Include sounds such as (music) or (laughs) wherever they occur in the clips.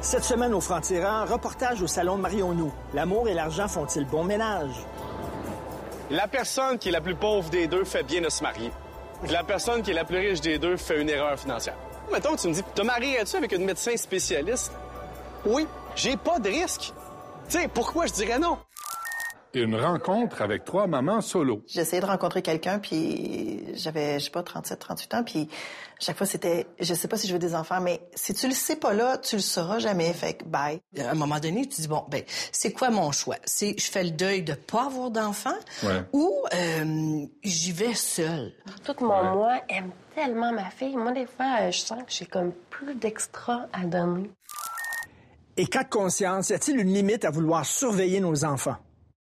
Cette semaine au Franc-Tireur, reportage au salon de Marion-Nou. L'amour et l'argent font-ils bon ménage? La personne qui est la plus pauvre des deux fait bien de se marier. La personne qui est la plus riche des deux fait une erreur financière. Mettons, tu me dis, te marierais-tu avec une médecin spécialiste? Oui, j'ai pas de risque. Tu pourquoi je dirais non? Une rencontre avec trois mamans solo. J'essayais de rencontrer quelqu'un, puis j'avais, je sais pas, 37, 38 ans, puis chaque fois, c'était, je sais pas si je veux des enfants, mais si tu le sais pas là, tu le sauras jamais, fait que bye. À un moment donné, tu dis, bon, ben, c'est quoi mon choix? C'est, je fais le deuil de pas avoir d'enfants Ouais. ou euh, j'y vais seule? Tout mon moi aime tellement ma fille. Moi, des fois, euh, je sens que j'ai comme plus d'extra à donner. Et cas de conscience, y a-t-il une limite à vouloir surveiller nos enfants?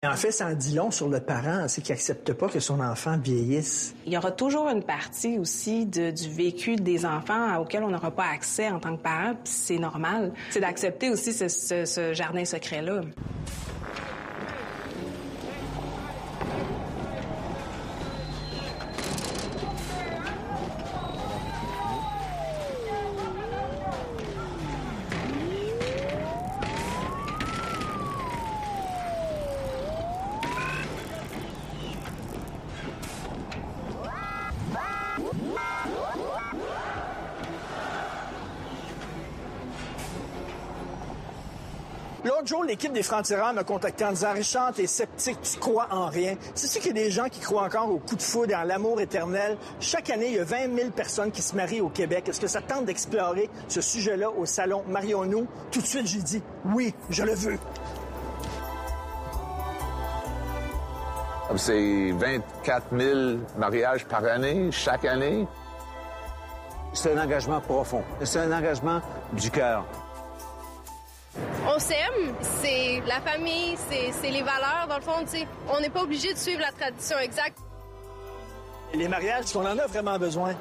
En fait, ça en dit long sur le parent, c'est qu'il accepte pas que son enfant vieillisse. Il y aura toujours une partie aussi du vécu des enfants auquel on n'aura pas accès en tant que parent, puis c'est normal. C'est d'accepter aussi ce jardin secret-là. L'autre jour, l'équipe des Francs-Tireurs m'a contacté en disant Richard, t'es sceptique, tu crois en rien. C'est sûr qu'il y a des gens qui croient encore au coup de foudre et en l'amour éternel. Chaque année, il y a 20 000 personnes qui se marient au Québec. Est-ce que ça tente d'explorer ce sujet-là au salon? Marions-nous? Tout de suite, j'ai dit oui, je le veux. C'est 24 000 mariages par année, chaque année? C'est un engagement profond. C'est un engagement du cœur. On s'aime, c'est la famille, c'est les valeurs. Dans le fond, tu sais, on n'est pas obligé de suivre la tradition exacte. Les mariages, est-ce qu'on en a vraiment besoin?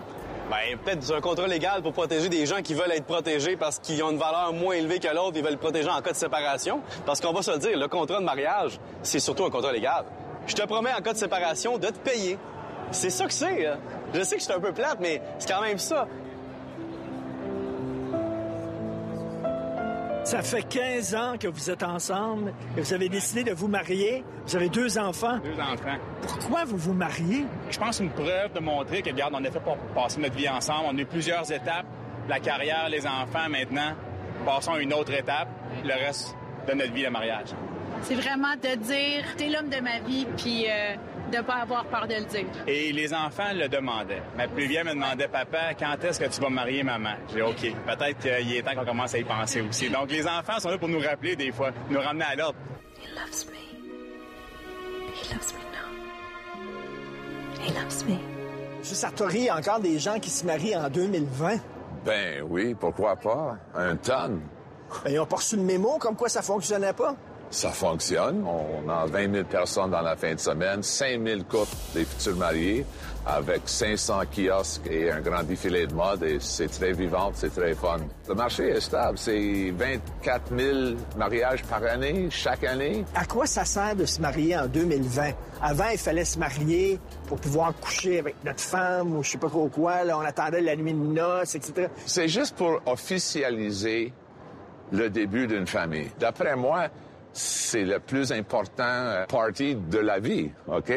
Ben, peut-être un contrat légal pour protéger des gens qui veulent être protégés parce qu'ils ont une valeur moins élevée que l'autre, ils veulent le protéger en cas de séparation. Parce qu'on va se le dire, le contrat de mariage, c'est surtout un contrat légal. Je te promets, en cas de séparation, de te payer. C'est ça que c'est. hein. Je sais que je suis un peu plate, mais c'est quand même ça. Ça fait 15 ans que vous êtes ensemble et vous avez décidé de vous marier. Vous avez deux enfants. Deux enfants. Pourquoi vous vous mariez? Je pense une preuve de montrer que, regarde, on a fait pour passer notre vie ensemble. On a eu plusieurs étapes. La carrière, les enfants, maintenant. Passons à une autre étape. Le reste de notre vie, le mariage. C'est vraiment de dire, t'es l'homme de ma vie, puis euh, de pas avoir peur de le dire. Et les enfants le demandaient. Ma plus vieille me demandait, papa, quand est-ce que tu vas marier maman? J'ai dit, OK, peut-être qu'il est temps qu'on commence à y penser aussi. Donc, les enfants sont là pour nous rappeler des fois, nous ramener à l'ordre. He loves me. He loves me now. He loves me. M. Sartori, il y a encore des gens qui se marient en 2020. Ben oui, pourquoi pas? Un tonne. Ben, ils ont pas reçu le mémo comme quoi ça fonctionnait pas. Ça fonctionne. On a 20 000 personnes dans la fin de semaine, 5 000 couples des futurs mariés, avec 500 kiosques et un grand défilé de mode. Et c'est très vivant, c'est très fun. Le marché est stable. C'est 24 000 mariages par année, chaque année. À quoi ça sert de se marier en 2020? Avant, il fallait se marier pour pouvoir coucher avec notre femme ou je sais pas trop quoi. Là, on attendait la nuit de noces, etc. C'est juste pour officialiser le début d'une famille. D'après moi, c'est le plus important euh, party de la vie, OK?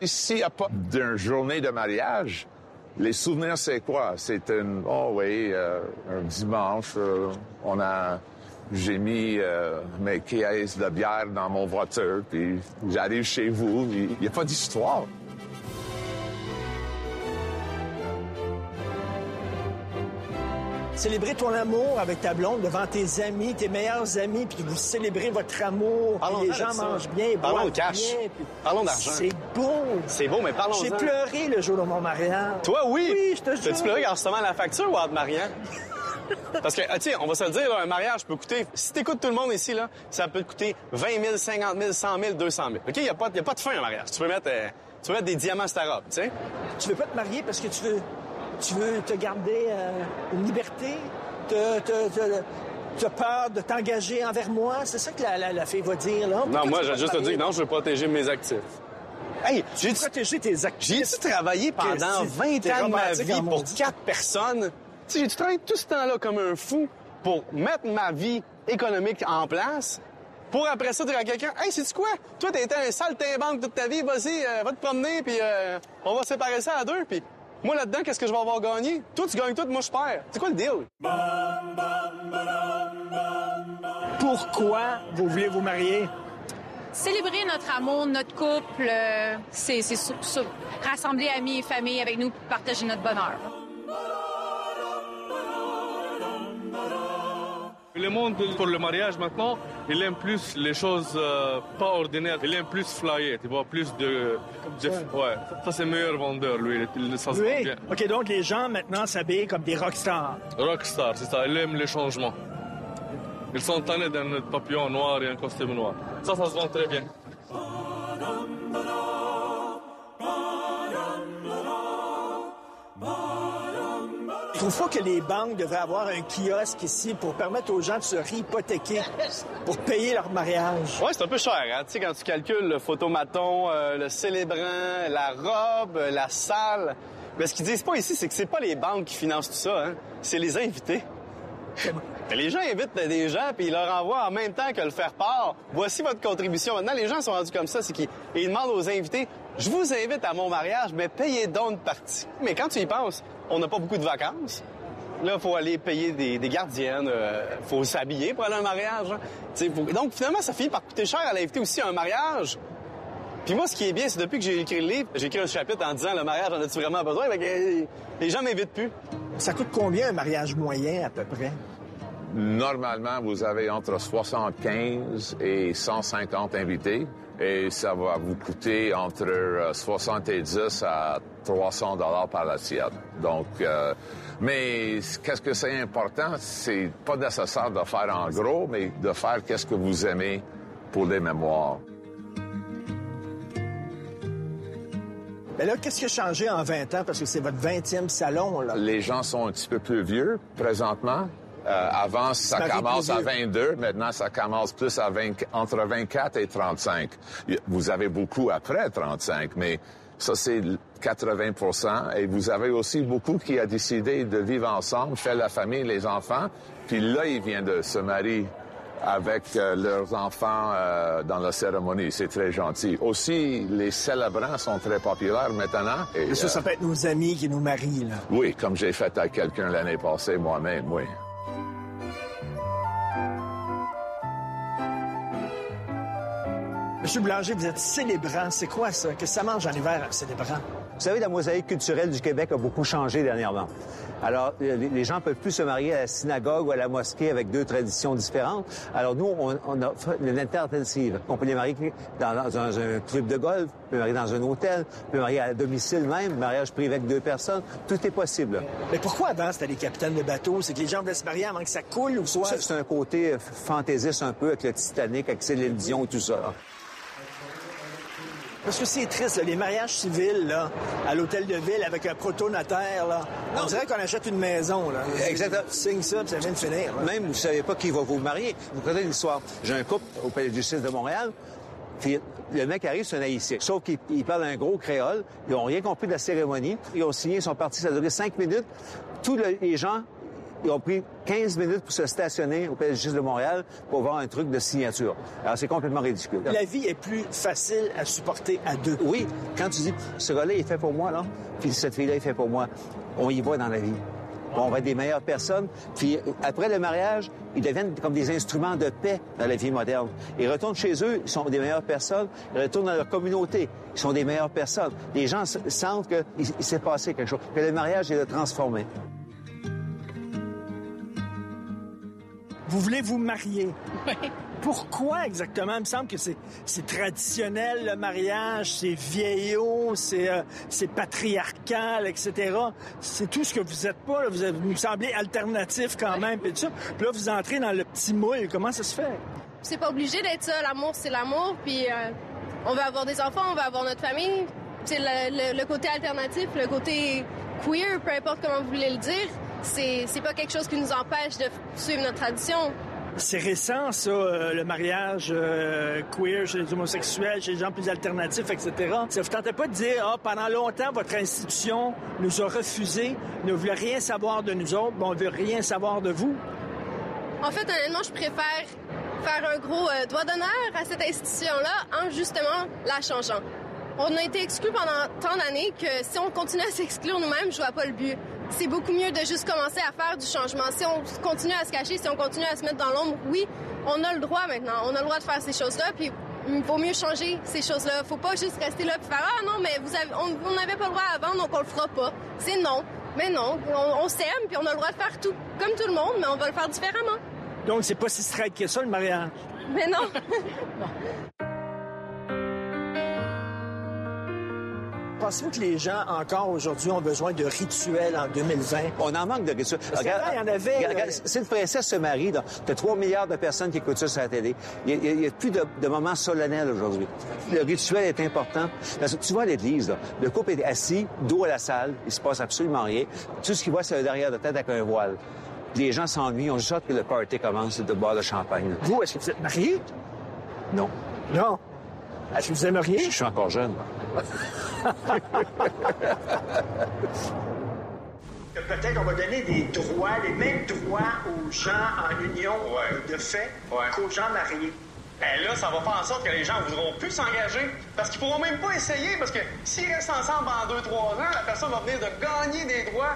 S'il n'y a pas d'une journée de mariage, les souvenirs, c'est quoi? C'est une, oh oui, euh, un dimanche, euh, on a, j'ai mis mes caisses de bière dans mon voiture, puis j'arrive chez vous, il n'y a pas d'histoire. Célébrer ton amour avec ta blonde devant tes amis, tes meilleurs amis, puis vous célébrez votre amour, puis les gens mangent bien, Parlons de cash. bien. puis- Parlons d'argent. C'est beau. C'est beau, mais parlons-en. J'ai pleuré le jour de mon mariage. Toi, oui. Oui, je te jure. T'as-tu pleuré en recevant la facture ou en te mariant? Parce que, ah, sais, on va se le dire, un mariage peut coûter, si t'écoutes tout le monde ici, là, ça peut te coûter 20 000, 50 000, 100 000, 200 000. OK? Il n'y a, a pas de fin à un mariage. Tu peux mettre, euh, tu peux mettre des diamants sur ta robe, tu sais? Tu veux pas te marier parce que tu veux, tu veux te garder euh, une liberté? Te, te, te- tu as peur de t'engager envers moi? C'est ça que la, la, la fille va dire, là. Non, moi, tu j'ai juste te dire non, je veux protéger mes actifs. Hey, j'ai protéger tes actifs. J'ai-tu travaillé pendant Qu'est-ce que 20 t'es ans de ma vie pour quatre personnes? Tu sais, j'ai travaillé tout ce temps-là comme un fou pour mettre ma vie économique en place, pour après ça dire à quelqu'un, hey, sais-tu quoi? Toi, t'as été un saltimbanque toute ta vie, vas-y, euh, va te promener, puis euh, on va séparer ça à deux, puis moi là-dedans, qu'est-ce que je vais avoir gagné? Toi, tu gagnes tout, moi, je perds. C'est quoi le deal? Pourquoi vous voulez vous marier? Célébrer notre amour, notre couple, euh, c'est rassembler amis et famille avec nous pour partager notre bonheur. Le monde pour le mariage maintenant, il aime plus les choses euh, pas ordinaires. Il aime plus flyer, tu vois, plus de... de- ouais, ça c'est meilleur vendeur, lui. il- ça Oui. bien. OK, donc les gens maintenant s'habillent comme des rockstars. Rockstar, c'est ça, il aime les changements. Ils sont tannés d'un papillon noir et un costume noir. Ça, ça se vend très bien. Trouve pas que les banques devraient avoir un kiosque ici pour permettre aux gens de se réhypothéquer (laughs) pour payer leur mariage? Ouais, c'est un peu cher, hein. Tu sais, quand tu calcules le photomaton, euh, le célébrant, la robe, euh, la salle. Mais ce qu'ils disent pas ici, c'est que c'est pas les banques qui financent tout ça, hein. C'est les invités. Les gens invitent des gens puis ils leur envoient en même temps que le faire part. Voici votre contribution. Maintenant, les gens sont rendus comme ça, c'est qu'ils ils demandent aux invités Je vous invite à mon mariage, mais payez donc une partie. Mais quand tu y penses, on n'a pas beaucoup de vacances. Là, il faut aller payer des, des gardiennes, il faut s'habiller pour aller à un mariage. hein. Faut- Donc, finalement, ça finit par coûter cher à l'inviter aussi à un mariage. Puis moi, ce qui est bien, c'est depuis que j'ai écrit le livre, j'ai écrit un chapitre en disant le mariage, en as-tu vraiment besoin? Fait que, euh, les gens m'invitent plus. Ça coûte combien un mariage moyen à peu près? Normalement, vous avez entre 75 et 150 invités et ça va vous coûter entre euh, 70 à 300 dollars par assiette. Donc, euh, mais qu'est-ce que c'est important? C'est pas nécessaire de faire en gros, mais de faire qu'est-ce que vous aimez pour les mémoires. Mais là, qu'est-ce qui a changé en 20 ans? Parce que c'est votre 20e salon, là. Les gens sont un petit peu plus vieux présentement. Euh, avant, ça commence à vieux. 22. Maintenant, ça commence plus à 20 entre 24 et 35. Y- Vous avez beaucoup après 35, mais ça, c'est l- 80% Et vous avez aussi beaucoup qui a décidé de vivre ensemble, faire la famille, les enfants. Puis là, ils viennent de se marier avec euh, leurs enfants euh, dans la cérémonie. C'est très gentil. Aussi, les célébrants sont très populaires maintenant. Et, Et ça, ça euh, peut être nos amis qui nous marient, là. oui, comme j'ai fait à quelqu'un l'année passée moi-même, oui. Monsieur Blanger, vous êtes célébrant. C'est quoi ça? Qu'est-ce que ça mange en hiver, un célébrant? Vous savez, la mosaïque culturelle du Québec a beaucoup changé dernièrement. Alors, euh, les gens peuvent plus se marier à la synagogue ou à la mosquée avec deux traditions différentes. Alors, nous, on, on a une alternative. On peut les marier dans, dans un, un club de golf, on peut les marier dans un hôtel, on peut les marier à domicile même, mariage privé avec deux personnes. Tout est possible. Mais pourquoi avant, c'était les capitaines de bateau? C'est que les gens voulaient se marier avant que ça coule ou soit... C'est un côté fantaisiste un peu avec le Titanic, avec Dion et tout ça. Parce que c'est triste, là, les mariages civils, là, à l'hôtel de ville avec un proto-notaire, là. On dirait qu'on achète une maison, là. Exactement. Tu signes ça, puis ça vient de finir. là. Même, vous savez pas qui va vous marier. Vous connaissez l'histoire. J'ai un couple au Palais de justice de Montréal. Puis le mec arrive, c'est un haïtien. Sauf qu'il il parle un gros créole. Ils ont rien compris de la cérémonie. Ils ont signé, ils sont partis. Ça a duré cinq minutes. Tous le- les gens, ils ont pris 15 minutes pour se stationner au Palais de Montréal pour voir un truc de signature. Alors, c'est complètement ridicule. La vie est plus facile à supporter à deux. Oui, quand tu dis, ce gars-là, il est fait pour moi, là, puis cette fille-là, il est fait pour moi, on y va dans la vie. On va être des meilleures personnes. Puis après le mariage, ils deviennent comme des instruments de paix dans la vie moderne. Ils retournent chez eux, ils sont des meilleures personnes. Ils retournent dans leur communauté, ils sont des meilleures personnes. Les gens sentent qu'il il s'est passé quelque chose, que le mariage est de transformer. Vous voulez vous marier. Pourquoi exactement? Il me semble que c'est traditionnel, le mariage, c'est vieillot, c'est euh, patriarcal, etc. C'est tout ce que vous êtes pas. là. Vous, êtes- vous me semblez alternatif quand même. Puis tout ça. Puis là, vous entrez dans le petit moule. Comment ça se fait? C'est pas obligé d'être ça. L'amour, c'est l'amour. Puis euh, on veut avoir des enfants, on veut avoir notre famille. C'est le, le- le côté alternatif, le côté queer, peu importe comment vous voulez le dire. C'est pas quelque chose qui nous empêche de suivre notre tradition. C'est récent, ça, euh, le mariage euh, queer chez les homosexuels, chez les gens plus alternatifs, etc. Ça vous tentait pas de dire, ah, pendant longtemps, votre institution nous a refusé, ne voulait rien savoir de nous autres, bon, on veut rien savoir de vous? En fait, honnêtement, je préfère faire un gros euh, doigt d'honneur à cette institution-là en justement la changeant. On a été exclus pendant tant d'années que si on continue à s'exclure nous-mêmes, je vois pas le but. C'est beaucoup mieux de juste commencer à faire du changement. Si on continue à se cacher, si on continue à se mettre dans l'ombre, oui, on a le droit maintenant. On a le droit de faire ces choses-là, puis il vaut mieux changer ces choses-là. Faut pas juste rester là et faire ah non mais vous avez, on n'avait pas le droit avant donc on le fera pas. C'est non. Mais non, on, on s'aime puis on a le droit de faire tout comme tout le monde, mais on va le faire différemment. Donc, c'est pas si straight que ça, le mariage. Mais non. (laughs) (laughs) Pensez-vous que les gens, encore aujourd'hui, ont besoin de rituels en 2020? On en manque de rituels. Qu'avant, il y en avait, regarde, euh, Si une princesse se marie, tu as 3 milliards de personnes qui écoutent ça sur la télé. Il n'y a, plus de, de moments solennels aujourd'hui. Le rituel est important. Parce que tu vois à l'église, le couple est assis, dos à la salle, il se passe absolument rien. Tout ce qu'il voit, c'est le derrière de tête avec un voile. Les gens s'ennuient, on juste que le party commence de boire le champagne. Vous, est-ce que vous êtes marié? Non. Non. Est-ce que vous aimeriez? Je suis encore jeune. Peut-être on va donner des droits, les mêmes droits aux gens en union de fait qu'aux gens mariés. Ben là, ça va faire en sorte que les gens voudront plus s'engager parce qu'ils pourront même pas essayer parce que s'ils restent ensemble en deux, trois ans, la personne va venir de gagner des droits.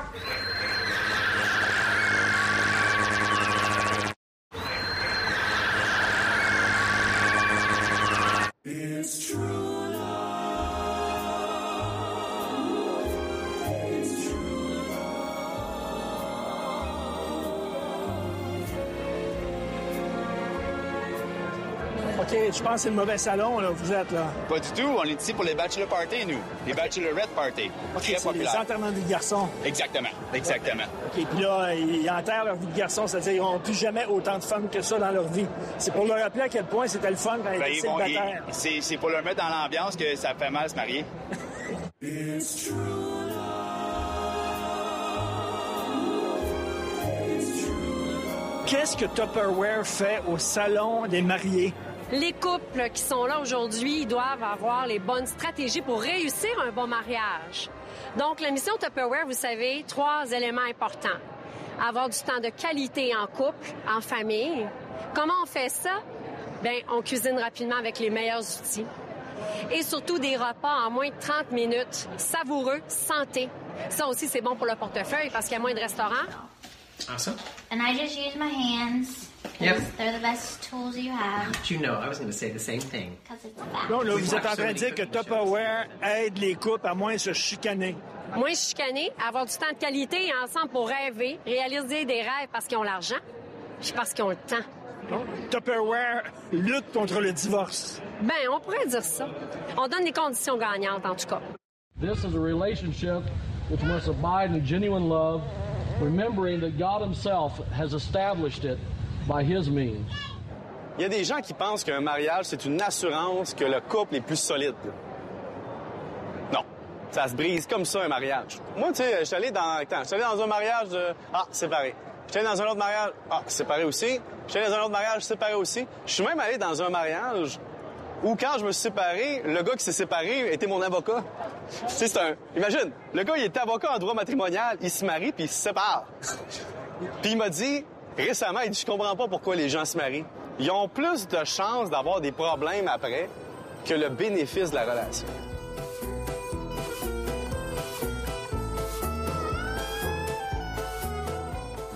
Je pense que c'est le mauvais salon, là, vous êtes là. Pas du tout. On est ici pour les bachelor parties, nous. Les bachelorette parties. OK, Très c'est les enterrements de vie de garçon. Exactement. Exactement. OK, puis là, ils enterrent leur vie de garçon, c'est-à-dire qu'ils n'auront plus jamais autant de femmes que ça dans leur vie. C'est pour leur rappeler à quel point c'était le fun quand ils Ben, étaient ils vont- célibataires. c'est, c'est pour leur mettre dans l'ambiance que ça fait mal se marier. Qu'est-ce que Tupperware fait au salon des mariés? Les couples qui sont là aujourd'hui doivent avoir les bonnes stratégies pour réussir un bon mariage. Donc, la mission Tupperware, vous savez, trois éléments importants. Avoir du temps de qualité en couple, en famille. Comment on fait ça? Bien, on cuisine rapidement avec les meilleurs outils. Et surtout des repas en moins de 30 minutes, savoureux, santé. Ça aussi, c'est bon pour le portefeuille parce qu'il y a moins de restaurants. Awesome. And I just use my hands. Yep. They're the best tools you have. You know, I was going to say the same thing. Because it's fast. Non, là, vous êtes en train de dire que Tupperware aide les couples à moins se chicaner. Moins chicaner, avoir du temps de qualité et ensemble pour rêver, réaliser des rêves parce qu'ils ont l'argent, puis parce qu'ils ont le temps. Tupperware lutte contre le divorce. Ben, on pourrait dire ça. On donne des conditions gagnantes, en tout cas. This is a relationship which must abide in genuine love, remembering that God Himself has established it by His means. Il y a des gens qui pensent qu'un mariage, c'est une assurance que le couple est plus solide. Non. Ça se brise comme ça, un mariage. Moi, tu sais, je suis allé dans, attends, je suis allé dans un mariage de... Ah, séparé. Je suis allé dans un autre mariage. Ah, séparé aussi. Je suis allé dans un autre mariage, séparé aussi. Je suis même allé dans un mariage où, quand je me suis séparé, le gars qui s'est séparé était mon avocat. Tu sais, c'est un... Imagine, le gars, il était avocat en droit matrimonial, il se marie, puis il se sépare. Puis il m'a dit, récemment, il dit, je comprends pas pourquoi les gens se marient. Ils ont plus de chances d'avoir des problèmes après que le bénéfice de la relation.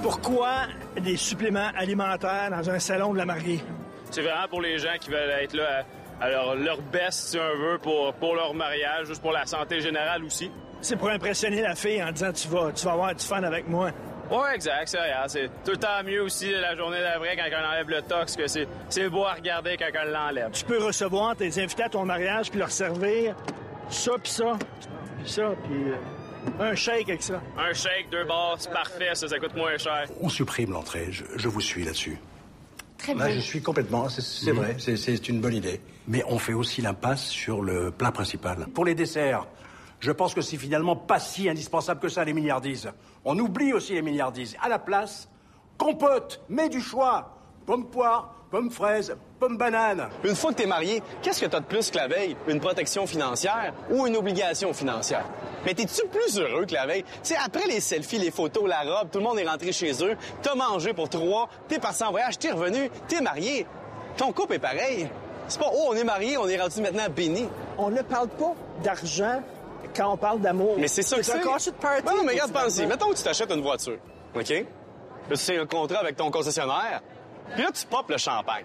Pourquoi des suppléments alimentaires dans un salon de la mariée? C'est vraiment pour les gens qui veulent être là à, à leur, leur best, si on veut, pour, pour leur mariage, juste pour la santé générale aussi. C'est pour impressionner la fille en disant tu vas, tu vas avoir du fun avec moi. Ouais, exact, c'est réel. C'est tout le temps mieux aussi la journée d'après quand on enlève le tox, que c'est, c'est beau à regarder quand on l'enlève. Tu peux recevoir tes invités à ton mariage puis leur servir ça puis ça, puis ça, puis euh, un shake avec ça. Un shake, deux bars, c'est parfait, ça, ça coûte moins cher. On supprime l'entrée, je, je vous suis là-dessus. Très Là, bien. je suis complètement, c'est c'est vrai, c'est- c'est une bonne idée. Mais on fait aussi l'impasse sur le plat principal. Pour les desserts, je pense que c'est finalement pas si indispensable que ça, les milliardises. On oublie aussi les milliardises. À la place, compote, mets du choix. pomme poire, pomme fraise, pomme banane. Une fois que t'es marié, qu'est-ce que t'as de plus que la veille? Une protection financière ou une obligation financière? Mais t'es-tu plus heureux que la veille? Tu sais, après les selfies, les photos, la robe, tout le monde est rentré chez eux, t'as mangé pour trois, t'es parti en voyage, t'es revenu, t'es marié. Ton couple est pareil. C'est pas, oh, on est marié, on est rendu maintenant béni. On ne parle pas d'argent quand on parle d'amour. Mais c'est ça que c'est. un de party. Non, non, mais regarde, pense-y. Mettons que tu t'achètes une voiture, OK? Là, tu signes un contrat avec ton concessionnaire, puis là, tu popes le champagne.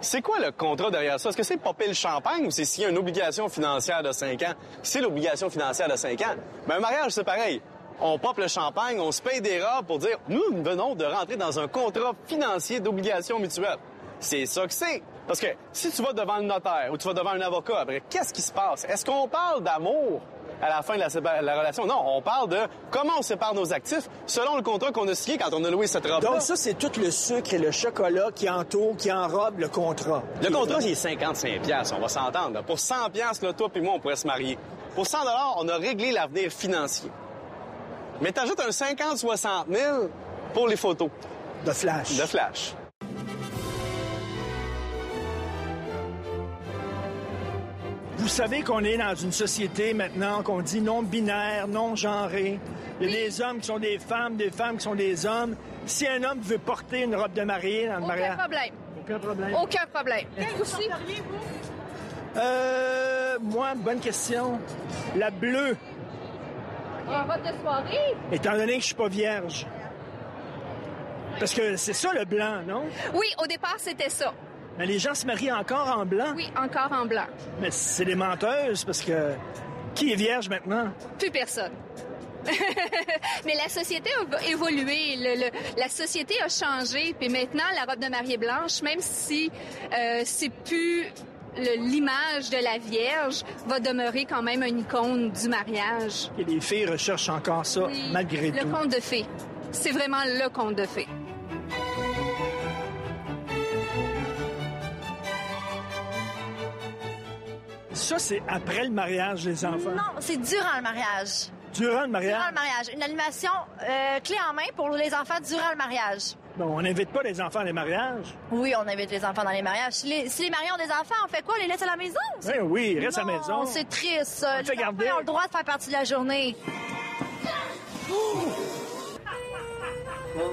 C'est quoi le contrat derrière ça? Est-ce que c'est popper le champagne ou c'est s'il y a une obligation financière de 5 ans? C'est l'obligation financière de 5 ans, ben un mariage, c'est pareil. On pop le champagne, on se paye des robes pour dire nous venons de rentrer dans un contrat financier d'obligation mutuelle. C'est ça que c'est. Parce que si tu vas devant le notaire ou tu vas devant un avocat, après, qu'est-ce qui se passe? Est-ce qu'on parle d'amour à la fin de la, relation? Non, on parle de comment on sépare nos actifs selon le contrat qu'on a signé quand on a loué cette robe Donc ça, c'est tout le sucre et le chocolat qui entoure, qui enrobe le contrat. Le contrat, il est 55 pièces, on va s'entendre. Pour 100 pièces, toi puis moi, on pourrait se marier. Pour 100 dollars, on a réglé l'avenir financier. Mais t'ajoutes un 50-60 000 pour les photos. De flash. De flash. Vous savez qu'on est dans une société maintenant qu'on dit non binaire, non genré. Il y a des hommes qui sont des femmes, des femmes qui sont des hommes. Si un homme veut porter une robe de mariée dans le Aucun mariage, problème. aucun problème. Aucun problème. Aussi? Euh, moi, bonne question. La bleue, En robe de soirée? étant donné que je suis pas vierge. Parce que c'est ça le blanc, non? Oui, au départ, c'était ça. Mais les gens se marient encore en blanc? Oui, encore en blanc. Mais c'est des menteuses parce que qui est vierge maintenant? Plus personne. (laughs) Mais la société a évolué, le- le- la société a changé, puis maintenant la robe de mariée blanche, même si euh, c'est plus le- l'image de la Vierge, va demeurer quand même une icône du mariage. Et les filles recherchent encore ça Oui, malgré le tout. conte de fées. C'est vraiment le conte de fées. Ça, c'est après le mariage, les enfants. Non, c'est durant le mariage. Durant le Durant mariage? le mariage. Une animation euh, clé en main pour les enfants durant le mariage. Bon, on n'invite pas les enfants à les mariages? Oui, on invite les enfants dans les mariages. Si les, si les mariés ont des enfants, on fait quoi? On les laisse à la maison? Oui, oui, reste à la maison. c'est triste, ça. On Les garder. enfants ont le droit de faire partie de la journée. Well,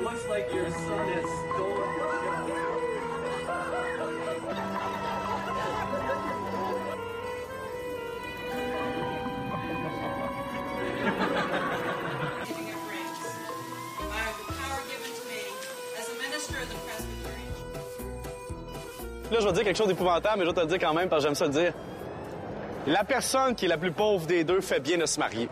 Là, je vais dire quelque chose d'épouvantable, mais je vais te le dire quand même parce que j'aime ça le dire. La personne qui est la plus pauvre des deux fait bien de se marier.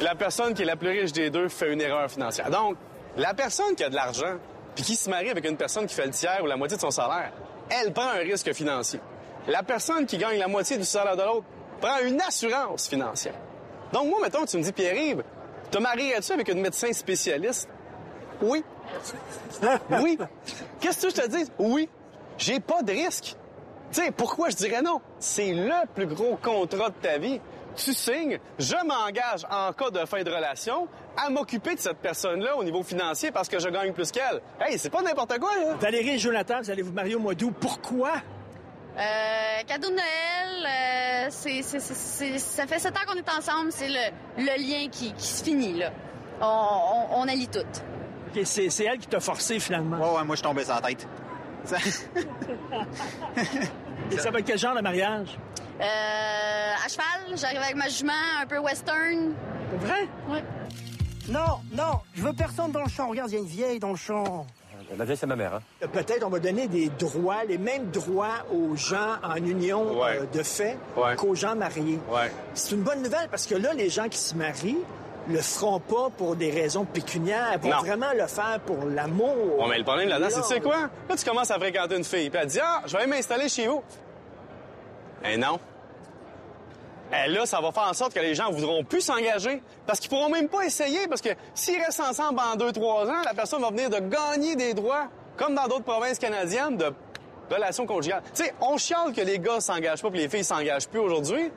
La personne qui est la plus riche des deux fait une erreur financière. Donc, la personne qui a de l'argent puis qui se marie avec une personne qui fait le tiers ou la moitié de son salaire, elle prend un risque financier. La personne qui gagne la moitié du salaire de l'autre prend une assurance financière. Donc, moi, mettons, tu me dis, Pierre-Yves, te marierais-tu avec une médecin spécialiste? Oui. Oui. Qu'est-ce que je te dis? Oui. J'ai pas de risque. Tu sais, pourquoi je dirais non? C'est le plus gros contrat de ta vie. Tu signes, je m'engage en cas de fin de relation à m'occuper de cette personne-là au niveau financier parce que je gagne plus qu'elle. Hey, c'est pas n'importe quoi, là. Valérie et Jonathan, vous allez vous marier au mois d'août. Pourquoi? Euh, cadeau de Noël, euh, c'est, c'est- c'est- c'est- ça fait sept ans qu'on est ensemble, c'est le, le lien qui, qui se finit, là. On, on, on allie tout. OK, c'est elle qui t'a forcé, finalement. Ouais, ouais, moi, je tombais sur la tête. (laughs) Et ça va être quel genre de mariage? Euh, à cheval, j'arrive avec ma jument un peu western. C'est vrai? Ouais. Non, non, je veux personne dans le champ. Regarde, il y a une vieille dans le champ. La vieille, c'est ma mère. Hein? Peut-être on va donner des droits, les mêmes droits aux gens en union Ouais. euh, de fait Ouais. qu'aux gens mariés. Ouais. C'est une bonne nouvelle parce que là, les gens qui se marient le feront pas pour des raisons pécuniaires. Ils vont Non. vraiment le faire pour l'amour. Ouais, mais le problème là-dedans, c'est tu sais quoi? Là, tu commences à fréquenter une fille, puis elle te dit Ah, je vais aller m'installer chez vous. Eh non. Eh là, ça va faire en sorte que les gens voudront plus s'engager parce qu'ils pourront même pas essayer parce que s'ils restent ensemble en deux, trois ans, la personne va venir de gagner des droits, comme dans d'autres provinces canadiennes, de relations conjugales. Tu sais, on chiale que les gars s'engagent pas puis les filles s'engagent plus aujourd'hui,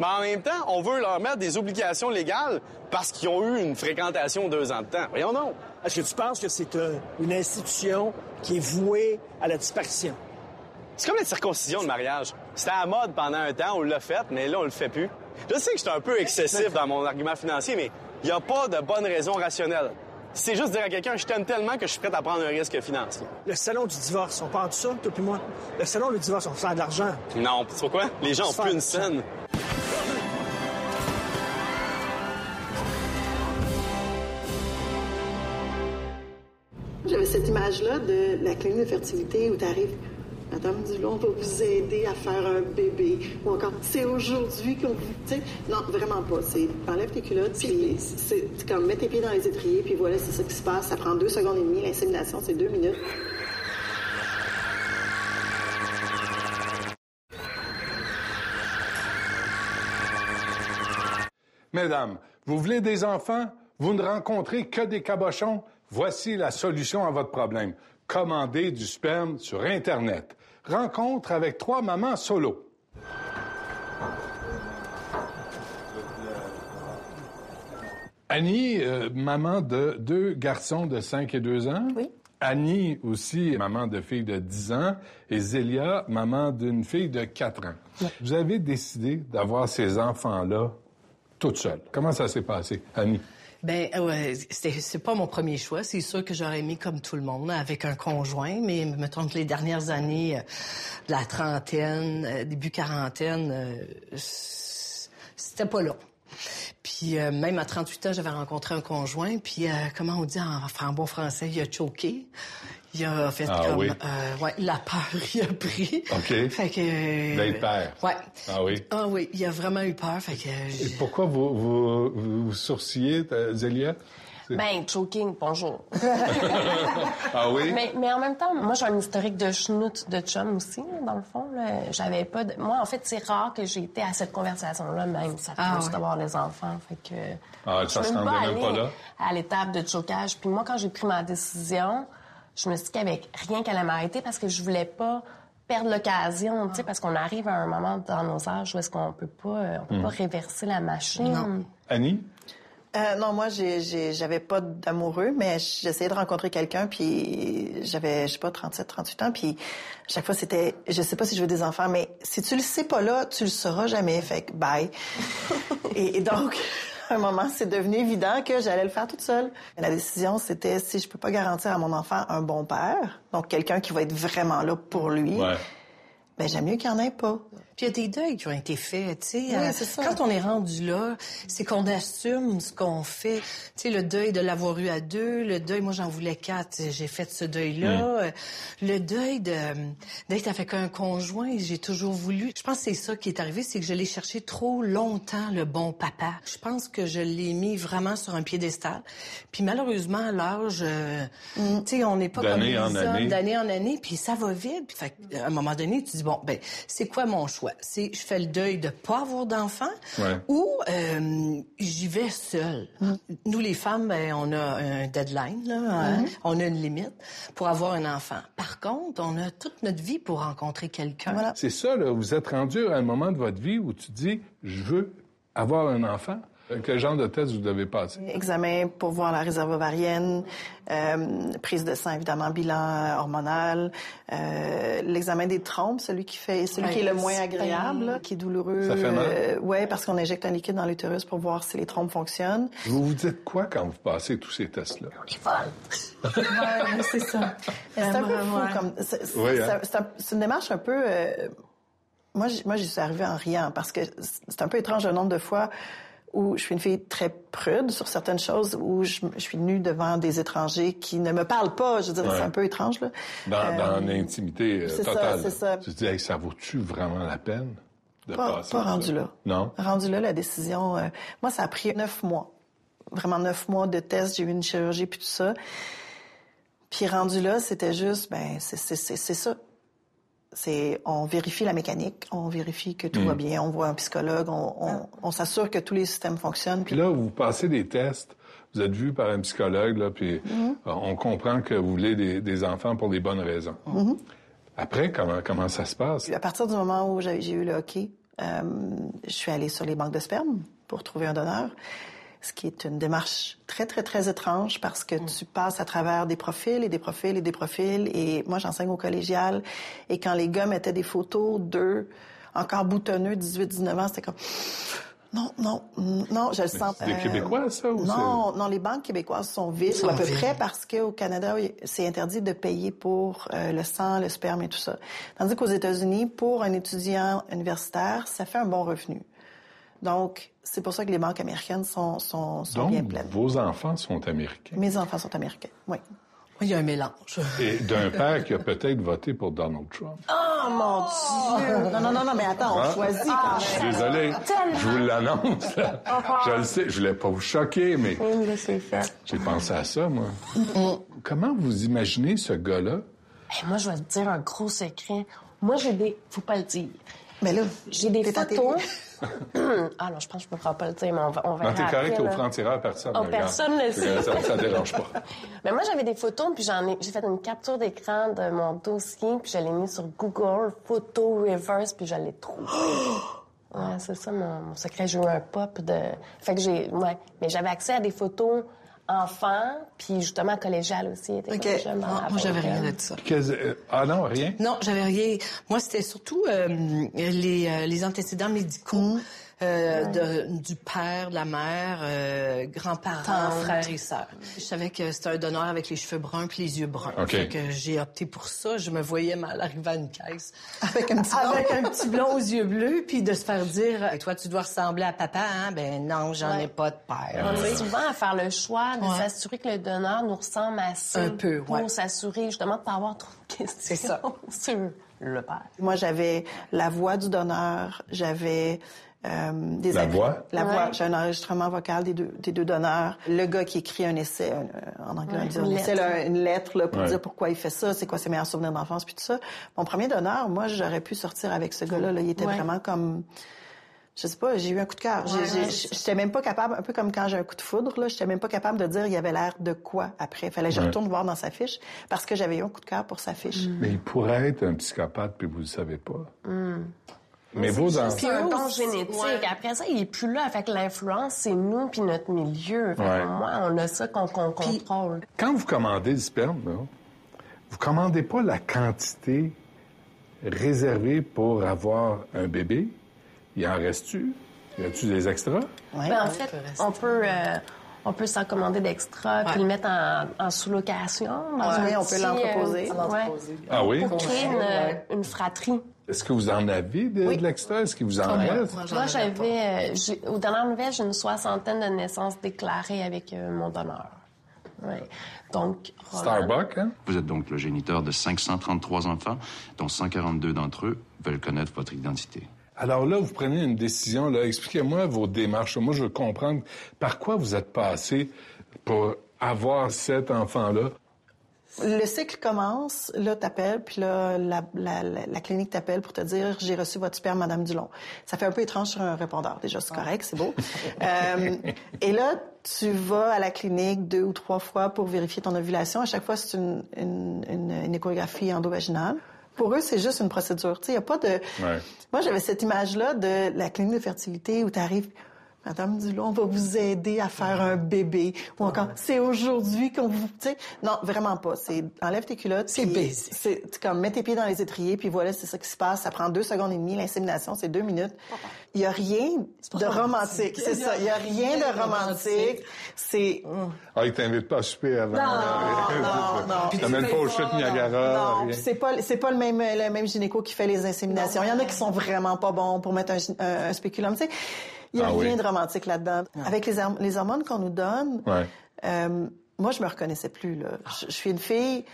Mais en même temps, on veut leur mettre des obligations légales parce qu'ils ont eu une fréquentation de deux ans de temps. Voyons donc. Est-ce que tu penses que c'est euh, une institution qui est vouée à la disparition? C'est comme la circoncision de mariage. C'était à la mode pendant un temps, on l'a fait, mais là, on le fait plus. Je sais que je suis un peu excessif dans mon argument financier, mais il n'y a pas de bonne raison rationnelle. C'est juste dire à quelqu'un, je t'aime tellement que je suis prêt à prendre un risque financier. Le salon du divorce, on parle de ça, toi et moi? Le salon du divorce, on fait de l'argent. Non, pourquoi? Les gens ont plus une scène. Image-là de la clinique de fertilité où tu arrives, Madame Dulon va vous aider à faire un bébé. Ou encore, c'est aujourd'hui qu'on vous. Non, vraiment pas. C'est enlève tes culottes, puis c'est comme mets tes pieds dans les étriers, puis voilà, c'est ça qui se passe. Ça prend deux secondes et demie. L'insémination, c'est deux minutes. Mesdames, vous voulez des enfants? Vous ne rencontrez que des cabochons? Voici la solution à votre problème. Commandez du sperme sur Internet. Rencontre avec trois mamans solo. Annie, euh, maman de deux garçons de 5 et 2 ans. Oui. Annie aussi, maman de fille de 10 ans. Et Zélia, maman d'une fille de 4 ans. Vous avez décidé d'avoir ces enfants-là toute seule. Comment ça s'est passé, Annie? Ben ouais, c'est pas mon premier choix. C'est sûr que j'aurais aimé comme tout le monde avec un conjoint, mais mettons que les dernières années, euh, la trentaine, euh, début quarantaine, euh, c'était pas là. Puis euh, même à 38 ans, j'avais rencontré un conjoint, puis euh, comment on dit en, en bon français, il a choqué. Il a fait Ah comme oui? euh, ouais, la peur il a pris. OK. (laughs) Fait que D'être père. Ouais. Ah oui. Ah oui, il a vraiment eu peur, fait que Et pourquoi vous, vous, vous, sourcillez, euh, Zélia? Ben, choking, bonjour. (laughs) ah oui? mais, mais en même temps, moi, j'ai un historique de schnout de chum aussi, dans le fond. là. J'avais pas de... Moi, en fait, c'est rare que j'ai été à cette conversation-là, même, ça Ah ouais. d'avoir des enfants. Fait que... Ah, je ça se rendait même pas là? à l'étape de chocage. Puis moi, quand j'ai pris ma décision, je me suis dit qu'avec rien qu'elle allait m'arrêter parce que je voulais pas perdre l'occasion, tu sais, parce qu'on arrive à un moment dans nos âges où est-ce qu'on peut pas, euh, on peut Hmm. pas réverser la machine. Annie? Euh, non, moi, j'avais pas d'amoureux, mais j'essayais de rencontrer quelqu'un, puis j'avais, je sais pas, 37, 38 ans, puis chaque fois, c'était, je sais pas si je veux des enfants, mais si tu le sais pas là, tu le sauras jamais, fait que bye. (laughs) et, et donc, un moment, c'est devenu évident que j'allais le faire toute seule. La décision, c'était si je peux pas garantir à mon enfant un bon père, donc quelqu'un qui va être vraiment là pour lui, ben j'aime mieux qu'il y en ait pas. Puis il y a des deuils qui ont été faits, tu sais. Oui, Euh, c'est ça. Quand on est rendu là, c'est qu'on assume ce qu'on fait. Tu sais, le deuil de l'avoir eu à deux, le deuil, moi j'en voulais quatre, j'ai fait ce deuil-là. Mm. Euh, Le deuil de d'être avec un conjoint, j'ai toujours voulu. Je pense que c'est ça qui est arrivé, c'est que je l'ai cherché trop longtemps, le bon papa. Je pense que je l'ai mis vraiment sur un piédestal. Puis malheureusement, à l'âge, euh, tu sais, on n'est pas comme en hommes, année. d'année en année, puis ça va vite. Puis, fait que, à un moment donné, tu dis bon, ben c'est quoi mon choix? C'est je fais le deuil de pas avoir d'enfant Ouais. ou euh, j'y vais seule. Nous les femmes, ben, on a un deadline, là, hein, Mhm. on a une limite pour avoir un enfant. Par contre, on a toute notre vie pour rencontrer quelqu'un. C'est ça, là. Vous êtes rendu à un moment de votre vie où tu dis, je veux avoir un enfant. Euh, Quel genre de test vous devez passer? Examen pour voir la réserve ovarienne, euh, prise de sang évidemment, bilan euh, hormonal, euh, l'examen des trompes, celui qui fait, celui Ouais, qui est le moins agréable, là, qui est douloureux. Ça fait mal? Euh, ouais, parce qu'on injecte un liquide dans l'utérus pour voir si les trompes fonctionnent. Vous vous dites quoi quand vous passez tous ces tests-là? Ouais, c'est ça. C'est un peu fou comme. C'est c'est- Oui, hein? c'est un- c'est un- c'est une démarche un peu. euh, moi, moi, j'y suis arrivée en riant parce que c'est un peu étrange le nombre de fois où je suis une fille très prude sur certaines choses, où je, je suis nue devant des étrangers qui ne me parlent pas. Je veux dire, Ouais. c'est un peu étrange là. Dans, Euh, dans l'intimité euh, c'est ça, totale. c'est ça. Tu te dis, ça vaut-tu vraiment la peine de Pas, passer pas ça? rendu là? Non? Rendu là, la décision. euh, moi, ça a pris neuf mois. Vraiment neuf mois de tests. J'ai eu une chirurgie puis tout ça. Puis rendu là, c'était juste, ben, c'est ça. C'est, on vérifie la mécanique, on vérifie que tout Mm. va bien, on voit un psychologue, on, on- on s'assure que tous les systèmes fonctionnent. Puis là, vous passez des tests, vous êtes vu par un psychologue, là, puis Mhm. euh, on comprend que vous voulez des, des enfants pour des bonnes raisons. Mhm. Après, comment, comment ça se passe? Puis à partir du moment où j'ai j'ai eu le hockey, euh, je suis allée sur les banques de sperme pour trouver un donneur, ce qui est une démarche très, très, très étrange parce que tu passes à travers des profils et des profils et des profils. Et moi, j'enseigne au collégial. Et quand les gars mettaient des photos d'eux, encore boutonneux, 18, 19 ans, c'était comme... Non, non, non, je le sens. c'est des Québécois, ça, ou Non, non, les banques québécoises sont vides, Sont à peu vides. près, parce qu'au Canada, c'est interdit de payer pour euh, le sang, le sperme et tout ça. Tandis qu'aux États-Unis, pour un étudiant universitaire, ça fait un bon revenu. Donc, c'est pour ça que les banques américaines sont, sont, sont bien Donc, pleines. vos enfants sont américains. Mes enfants sont américains, oui. Il y a un mélange. Et d'un père qui a peut-être voté pour Donald Trump. Oh, mon Dieu! Non, non, non, non, mais attends, on Hein? choisit Je quand suis même. désolé. Je vous l'annonce. Je le sais. Je voulais pas vous choquer, mais Oui, mais c'est fait. j'ai pensé à ça, moi. Comment vous imaginez ce gars-là? Hey, moi, je vais te dire un gros secret. Moi, j'ai des. Faut pas le dire. Mais là, j'ai des photos. (laughs) ah non, je pense que je peux pas le dire, mais on va. On Non, verra t'es correct après, au franc-tireur, personne. Oh, ne personne le sait. Ça, ça dérange pas. (laughs) Mais moi, j'avais des photos, puis j'en ai, j'ai fait une capture d'écran de mon dossier, puis je l'ai mis sur Google, photo reverse, puis je l'ai trouvé. (gasps) Ouais, c'est ça mon, mon secret. J'ai eu un pop de. Fait que j'ai. Ouais. Mais j'avais accès à des photos enfants, puis justement collégial aussi. Était OK. dans Ah, moi, j'avais rien de ça. Euh, Ah non, rien? Non, j'avais rien. Moi, c'était surtout euh, les, euh, les antécédents médicaux euh, de- du père, de la mère, euh, grands-parents, frères et sœurs. Je savais que c'était un donneur avec les cheveux bruns puis les yeux bruns. OK. Fait que j'ai opté pour ça. Je me voyais mal arriver à une caisse. Avec un petit blond. (laughs) Avec un petit blond aux yeux bleus, puis de se faire dire « Toi, tu dois ressembler à papa, hein? » Ben non, j'en ai Ouais. pas de père. On est souvent à faire le choix de Ouais. s'assurer que le donneur nous ressemble assez. Un peu, Pour ouais. s'assurer justement de pas avoir trop de questions C'est ça. (laughs) sur le père. Moi, j'avais la voix du donneur, j'avais euh, des La voix? La Ouais. voix. J'ai un enregistrement vocal des deux, des deux donneurs. Le gars qui écrit un essai, un- en anglais, Ouais, on dit une un essai, lettre. là, une lettre là, pour Ouais. dire pourquoi il fait ça, c'est quoi ses meilleurs souvenirs d'enfance, puis tout ça. Mon premier donneur, moi, j'aurais pu sortir avec ce gars-là. là. Il était Ouais. vraiment comme... Je sais pas, j'ai eu un coup de cœur. J'ai- Ouais, j'ai- ouais. J'étais même pas capable, un peu comme quand j'ai un coup de foudre, là, j'étais même pas capable de dire il avait l'air de quoi après. Fallait que je Ouais. retourne voir dans sa fiche parce que j'avais eu un coup de cœur pour sa fiche. Mais il pourrait être un psychopathe, puis vous le savez pas. Hmm. Mais vos enfants... C'est un don génétique. ouais. Après ça, il est plus là. Fait que l'influence, c'est nous puis notre milieu. Fait que Ouais. Moi, on a ça qu'on contrôle. Quand vous commandez du sperme, là, vous commandez pas la quantité réservée pour avoir un bébé. Il en reste-tu? Y a-tu des extras? Ouais. Ben, en fait, on peut, euh, on peut s'en commander d'extra puis le mettre en, en sous-location. dans Ouais, on peut l'entreposer. euh, ouais, Ah oui? Pour créer une, une fratrie. Est-ce que vous en avez de, de l'extra? Est-ce qu'il vous en reste? Moi, j'avais, euh, j'ai- aux dernières nouvelles, j'ai une soixantaine de naissances déclarées avec euh, mon donneur. Ouais. Donc, Starbucks, hein? Vous êtes donc le géniteur de 533 enfants, dont 142 d'entre eux veulent connaître votre identité. Alors là, vous prenez une décision. Là, expliquez-moi vos démarches. Moi, je veux comprendre par quoi vous êtes passé pour avoir cet enfant-là. Le cycle commence, là, t'appelles, puis là, la, la, la, la clinique t'appelle pour te dire « J'ai reçu votre sperme, Madame Dulon ». Ça fait un peu étrange sur un répondeur. Déjà, c'est correct, c'est beau. (laughs) Euh, et là, tu vas à la clinique deux ou trois fois pour vérifier ton ovulation. À chaque fois, c'est une, une, une, une échographie endovaginale. Pour eux, c'est juste une procédure. Tu sais, il n'y a pas de... Ouais. Moi, j'avais cette image-là de la clinique de fertilité où tu arrives... Madame Dulon, on va vous aider à faire un bébé. Ou encore, c'est aujourd'hui qu'on vous... Tu sais, non, vraiment pas. C'est enlève tes culottes. C'est basic. C'est comme mets tes pieds dans les étriers, puis voilà, c'est ça qui se passe. Ça prend deux secondes et demie. L'insémination, c'est deux minutes. Il y a rien de romantique. C'est ça. Il y a rien de romantique. C'est... Ah, il t'invite pas à souper avant. Non, (laughs) non, non. Tu t'amènes pas au chute Niagara. Non, puis c'est pas c'est pas le même le même gynéco qui fait les inséminations. Il y en a qui sont vraiment pas bons pour mettre un, gy- un, un spéculum. Tu sais, il y a Ah rien oui. de romantique là-dedans. Avec les, les hormones qu'on nous donne, Ouais. euh, moi je me reconnaissais plus là. Je, je suis une fille.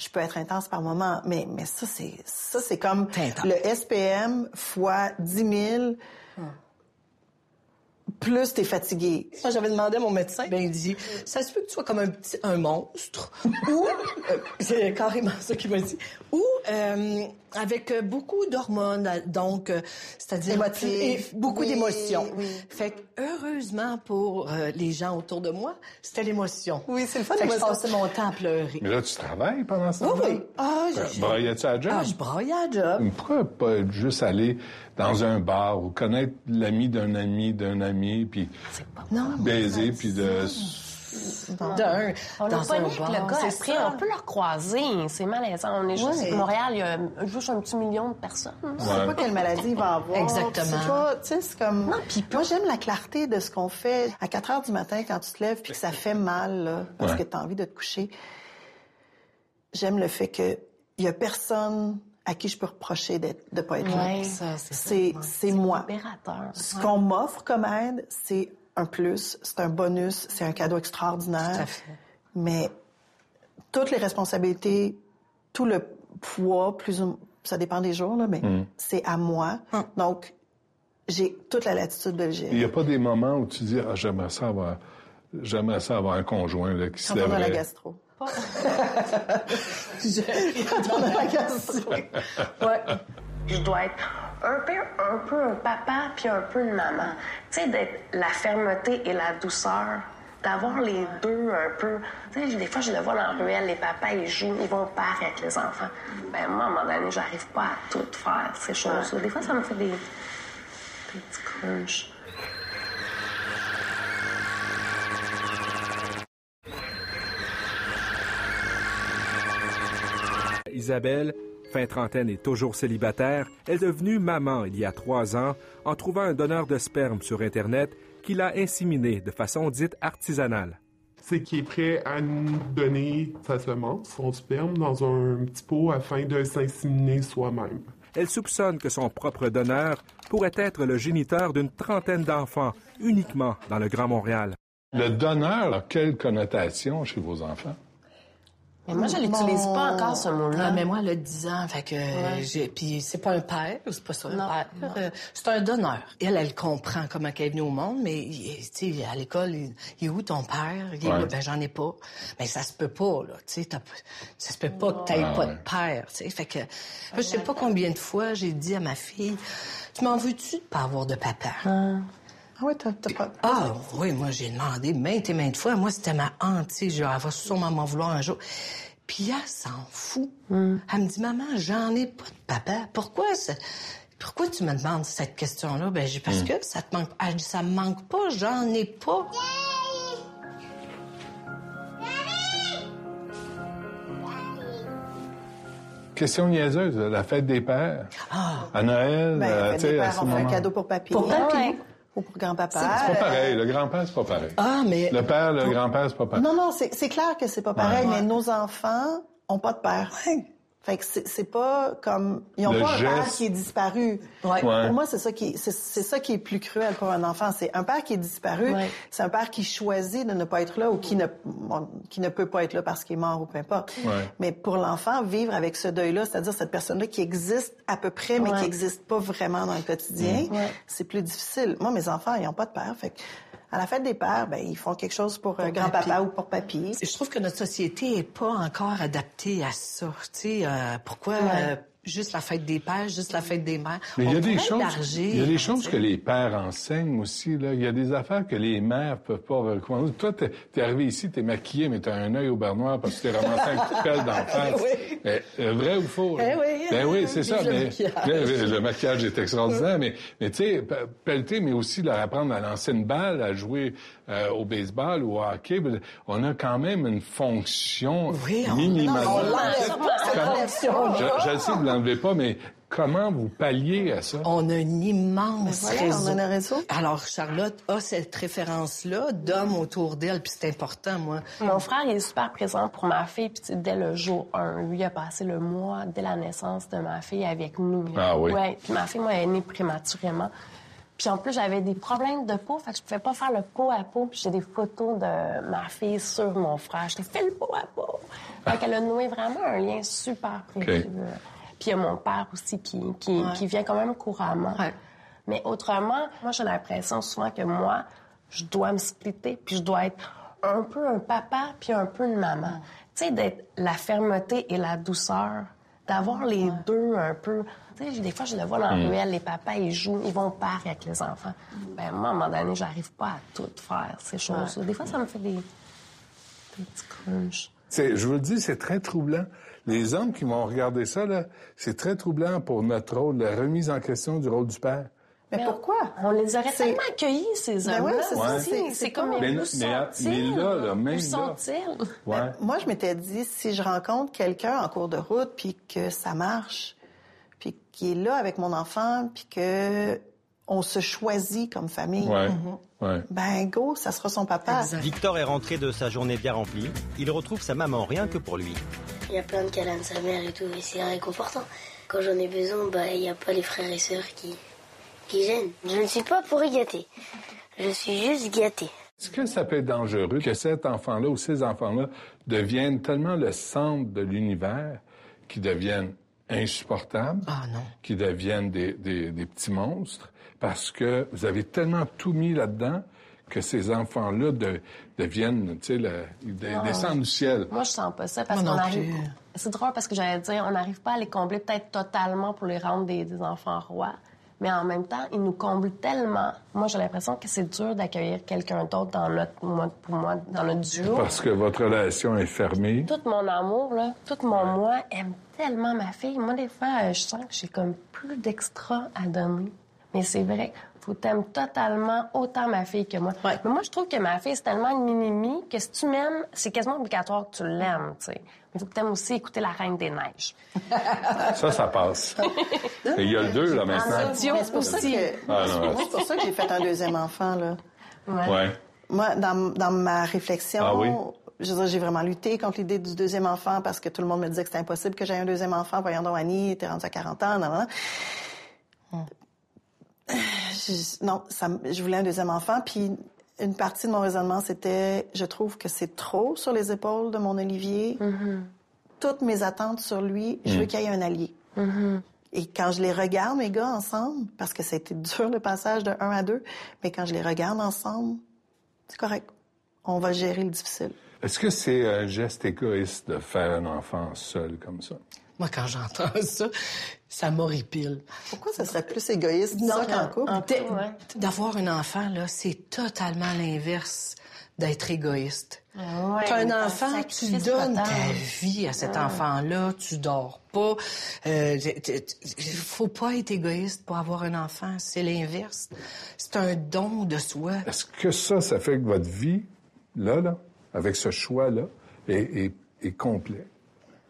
Je peux être intense par moment, mais mais ça c'est ça c'est comme le SPM fois 10 000 plus t'es fatigué. Moi, j'avais demandé à mon médecin, ben il dit, ça se peut que tu sois comme un petit, un monstre, ou, euh, (laughs) c'est carrément ça qu'il m'a dit, ou euh, avec beaucoup d'hormones, donc, euh, c'est-à-dire beaucoup Oui, d'émotions. oui. Fait que, heureusement pour euh, les gens autour de moi, c'était l'émotion. Oui, c'est le fun, Fait que je passais mon temps à pleurer. Mais là, tu travailles pendant ce Oui, oui. Ah, Ben, je- Braillais-tu à la job? Ah, je braillais à la job. Pourquoi pas juste aller dans un bar ou connaître l'ami d'un ami d'un ami, puis Non, baiser, puis de... D'un, On dans n'a pas un bar, le gars après. On peut le croiser. C'est malaisant. On est juste Ouais. à Montréal, il y a juste un petit million de personnes. Je sais pas quelle maladie il va avoir. Exactement. C'est pas, tu sais, c'est comme. moi, j'aime la clarté de ce qu'on fait à 4 heures du matin quand tu te lèves puis que ça fait mal, là, parce Ouais. que tu as envie de te coucher. J'aime le fait que il y a personne à qui je peux reprocher d'être, de pas être Ouais. là. C'est moi. libérateur. Ce Ouais. qu'on m'offre comme aide, c'est un plus, c'est un bonus, c'est un cadeau extraordinaire. Tout à fait. Mais toutes les responsabilités, tout le poids, plus ou ça dépend des jours, là, mais Mm. c'est à moi. Donc, j'ai toute la latitude de le Il gérer. n'y a pas des moments où tu dis, ah, j'aimerais ça avoir, j'aimerais ça avoir un conjoint là, qui se Quand a la lèverait. La (laughs) gastro. Ouais. Je dois être un peu, un peu un papa puis un peu une maman. Tu sais, d'être la fermeté et la douceur. D'avoir les deux un peu. Tu sais, des fois, je le vois dans la ruelle, les papas, ils jouent, ils vont au parc avec les enfants. Ben, moi, à un moment donné, j'arrive pas à tout faire, ces choses-là. Des fois, ça me fait des, des petits crunchs. Isabelle, fin trentaine et toujours célibataire, est devenue maman il y a trois ans en trouvant un donneur de sperme sur Internet qui l'a inséminé de façon dite artisanale. c'est qu'il est prêt à nous donner sa semence, son sperme, dans un petit pot afin de s'inséminer soi-même. Elle soupçonne que son propre donneur pourrait être le géniteur d'une trentaine d'enfants uniquement dans le Grand Montréal. Le donneur a quelle connotation chez vos enfants? Mais moi, je l'utilise Mon- pas encore, ce mot-là. Ah, mais moi, elle a 10 ans, fait que Ouais. j'ai... Puis c'est pas un père, c'est pas ça, un Non, père. non. euh, c'est un donneur. Elle, elle comprend comment elle est venue au monde, mais, tu sais, à l'école, il, il est où ton père? Il est Ouais. là, ben j'en ai pas. Mais ça se peut pas, là, tu sais, ça se peut pas que t'aies Ah, pas ouais. de père, tu sais. Fait que, moi, je sais pas combien de fois j'ai dit à ma fille, tu m'en veux-tu de pas avoir de papa? Ah ouais, t'as, t'as pas. Ah oui, moi j'ai demandé maintes et maintes fois. Moi, c'était ma sais, je- elle va sûrement m'en vouloir un jour. Puis elle s'en fout. Hmm. Elle me dit, maman, j'en ai pas de papa. Pourquoi ça- Pourquoi tu me demandes cette question-là? Ben, j'ai parce Hmm. que ça te manque. Elle dit, ça me manque pas, j'en ai pas. Question niaiseuse, la fête des pères. Ah. À Noël, Ben, euh, tu sais, à pères, ce fait un moment. cadeau pour papy. Pour papy? Ouais. Ou pour grand-papa. C'est pas pareil. Le grand-père, c'est pas pareil. Ah, mais. Le père, le grand-père, c'est pas pareil. Non, non, c'est, clair que c'est pas pareil, Ouais. mais nos enfants ont pas de père. (laughs) Fait que c'est, c'est pas comme ils ont Le pas un père qui est disparu. Ouais. Ouais. Pour moi, c'est ça qui c'est, c'est ça qui est plus cruel pour un enfant, c'est un père qui est disparu, Ouais. c'est un père qui choisit de ne pas être là ou qui ne bon, qui ne peut pas être là parce qu'il est mort ou peu importe. Ouais. Mais pour l'enfant, vivre avec ce deuil-là, c'est-à-dire cette personne-là qui existe à peu près, mais Ouais. qui existe pas vraiment dans le quotidien. Ouais. c'est plus difficile. Moi, mes enfants, ils ont pas de père, fait que à la fête des pères, ben ils font quelque chose pour, euh, grand-papa ou pour papy. Je trouve que notre société est pas encore adaptée à ça. Tu sais, euh, pourquoi euh, juste la fête des pères, juste la fête des mères? Mais il y a des choses, il y a des choses que les pères enseignent aussi. Là. Il y a des affaires que les mères peuvent pas recommander. Toi, t'es es arrivé ici, t'es maquillé, mais t'as un œil au bernois parce que t'es ramassé un petit pelle d'en (laughs) face. Oui. Eh, vrai ou faux? Eh oui. Ben oui, c'est ça. le mais, maquillage. (laughs) le, maquillage est extraordinaire, mais, mais tu sais, pe- pelleter, mais aussi leur apprendre à lancer une balle, à jouer euh, au baseball ou au hockey. ben, On a quand même une fonction Oui, on- minimale. Non, on Comment- je, sais que vous l'enlevez pas, mais comment vous palliez à ça? On a un immense voilà, réseau. on a un réseau. Alors, Charlotte a cette référence-là d'hommes autour d'elle, puis c'est important, moi. Mon frère il est super présent pour ma fille, puis tu sais, dès le jour 1, lui a passé le mois dès la naissance de ma fille avec nous. Ah oui. Ouais, puis ma fille, moi, elle est née prématurément. Puis en plus, j'avais des problèmes de peau, fait que je pouvais pas faire le pot à peau. Puis j'ai des photos de ma fille sur mon frère. Je t'ai fait le pot à peau. Fait qu'elle a noué vraiment un lien super précieux. Puis il y a mon père aussi qui, qui, Ouais. qui vient quand même couramment. Ouais. Mais autrement, moi, j'ai l'impression souvent que moi, je dois me splitter, puis je dois être un peu un papa, puis un peu une maman. Tu sais, d'être la fermeté et la douceur. d'avoir les deux un peu. Sais, des fois, je le vois dans Mm. la ruelle, les papas, ils jouent, ils vont au parc avec les enfants. Ben, moi, à un moment donné, j'arrive pas à tout faire, ces choses-là. Des fois, ça me fait des, des petits crunchs. Je vous le dis, c'est très troublant. Les hommes qui vont regarder ça, là, c'est très troublant pour notre rôle, la remise en question du rôle du père. Mais pourquoi? On les aurait tellement accueillis, ces Ben hommes-là. ouais, c'est comme, mais Mais- là, là, même Où là. sont-ils? Ouais. Moi, je m'étais dit, si je rencontre quelqu'un en cours de route, puis que ça marche, qui est là avec mon enfant, puis que on se choisit comme famille, Ouais. Mhm. Ouais. ben go, ça sera son papa. Victor est rentré de sa journée bien remplie. Il retrouve sa maman rien que pour lui. Il y a plein de câlins de sa mère et tout, et c'est réconfortant. Quand j'en ai besoin, bah, il n'y a pas les frères et sœurs qui, qui gênent. Je ne suis pas pour y gâter. Je suis juste gâtée. Est-ce que ça peut être dangereux que cet enfant-là ou ces enfants-là deviennent tellement le centre de l'univers qu'ils deviennent insupportables, qu'ils deviennent des, des- des petits monstres, parce que vous avez tellement tout mis là-dedans que ces enfants-là de- deviennent, tu sais, le- ils de- Non. descendent du ciel. Moi, je sens pas ça parce qu'on arrive. C'est drôle parce que j'allais dire, on n'arrive pas à les combler peut-être totalement pour les rendre des, des enfants rois. Mais en même temps, ils nous comblent tellement. Moi, j'ai l'impression que c'est dur d'accueillir quelqu'un d'autre dans notre, moi, pour moi, dans notre duo. Parce que votre relation est fermée. Tout mon amour, là, tout mon moi aime tellement ma fille. Moi, des fois, euh, je sens que j'ai comme plus d'extra à donner. Mais c'est vrai, faut t'aimer totalement autant ma fille que moi. Mais moi, je trouve que ma fille, c'est tellement une mini que si tu m'aimes, c'est quasiment obligatoire que tu l'aimes, tu sais. Mais il faut que tu aimes aussi écouter La Reine des Neiges. Ça, ça passe. (laughs) Et il y a le deux, là, maintenant. C'est pour ça que, Ah, c'est pour ça que j'ai fait un deuxième enfant, là. Ouais. Moi, dans, dans ma réflexion, Ah oui? J'ai vraiment lutté contre l'idée du deuxième enfant parce que tout le monde me disait que c'était impossible que j'aie un deuxième enfant. Voyons donc, Annie, t'es rendue à 40 ans, non, non. Je- non, ça, je voulais un deuxième enfant, puis une partie de mon raisonnement, c'était, je trouve que c'est trop sur les épaules de mon Olivier. Toutes mes attentes sur lui, je veux Mm. qu'il y ait un allié. Et quand je les regarde, mes gars, ensemble, parce que ça a été dur le passage de 1 à 2, mais quand je les regarde ensemble, c'est correct. On va gérer le difficile. Est-ce que c'est un geste égoïste de faire un enfant seul comme ça? Moi, quand j'entends (laughs) ça, ça m'horripile. Pourquoi ça serait plus égoïste ça qu'en couple? D'a- D'avoir un enfant, là, c'est totalement l'inverse d'être égoïste. Ouais, T'as un enfant, tu donnes ta vie à cet Ouais. enfant-là, tu dors pas. Euh, t- t- faut pas être égoïste pour avoir un enfant, c'est l'inverse. C'est un don de soi. Est-ce que ça, ça fait que votre vie, là, là, avec ce choix-là, est, est, est complet,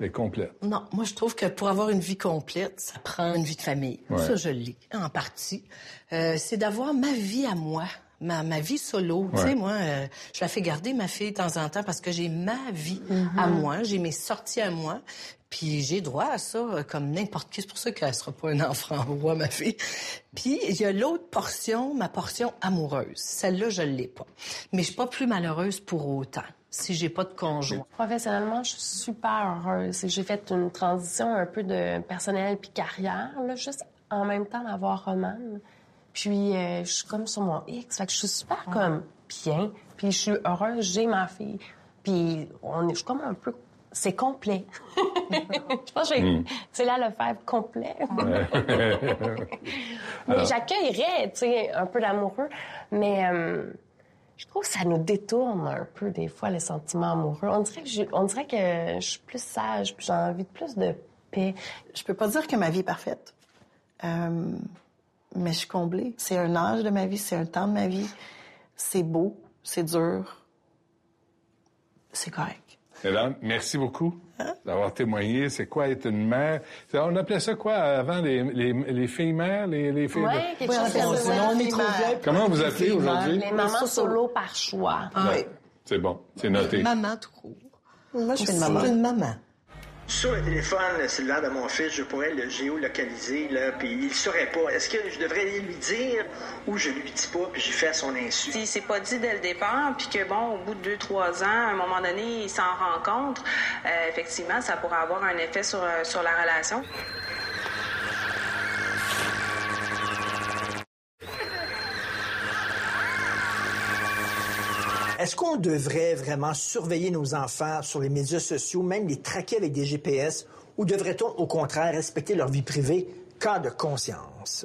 est complète? Non, moi je trouve que pour avoir une vie complète, ça prend une vie de famille. Ouais. Ça, je l'ai en partie. Euh, c'est d'avoir ma vie à moi. Ma, ma vie solo, tu sais, moi, euh, je la fais garder ma fille de temps en temps parce que j'ai ma vie Mhm. à moi, j'ai mes sorties à moi, puis j'ai droit à ça euh, comme n'importe qui. C'est pour ça qu'elle sera pas un enfant (laughs) roi, ma fille. Puis il y a l'autre portion, ma portion amoureuse. Celle-là, je l'ai pas. Mais je suis pas plus malheureuse pour autant si j'ai pas de conjoint. Professionnellement, je suis super heureuse. J'ai fait une transition un peu de personnel puis carrière, là, juste en même temps d'avoir Romane. Puis euh, je suis comme sur mon X, fait que je suis super comme bien. Puis je suis heureuse, j'ai ma fille. Puis on est, je suis comme un peu, c'est complet. (laughs) je pense que j'ai- Mm. c'est là le faire complet. (laughs) Mais j'accueillerais, tu sais, un peu d'amoureux, mais euh, je trouve que ça nous détourne un peu des fois les sentiments amoureux. On dirait que je, on dirait que je suis plus sage, puis j'ai envie de plus de paix. Je peux pas dire que ma vie est parfaite. Euh, mais je suis comblée. C'est un âge de ma vie, c'est un temps de ma vie. C'est beau, c'est dur. C'est correct. Hélène, merci beaucoup d'avoir témoigné. C'est quoi être une mère? On appelait ça quoi avant, les, les, les filles mères? Les, les filles de- Ouais, quelque Oui, chose on comme. Comment vous appelez aujourd'hui? Les mamans solo par choix. Ouais. C'est bon, c'est noté. Maman trop. Moi, je suis une maman. une maman. Sur le téléphone cellulaire de mon fils, je pourrais le géolocaliser, là, puis il saurait pas. Est-ce que je devrais lui dire ou je lui dis pas, puis j'y fais à son insu? Si c'est pas dit dès le départ, puis que bon, au bout de deux, trois ans, à un moment donné, il s'en rend compte, euh, effectivement, ça pourrait avoir un effet sur, euh, sur la relation. Est-ce qu'on devrait vraiment surveiller nos enfants sur les médias sociaux, même les traquer avec des GPS, ou devrait-on au contraire respecter leur vie privée, cas de conscience?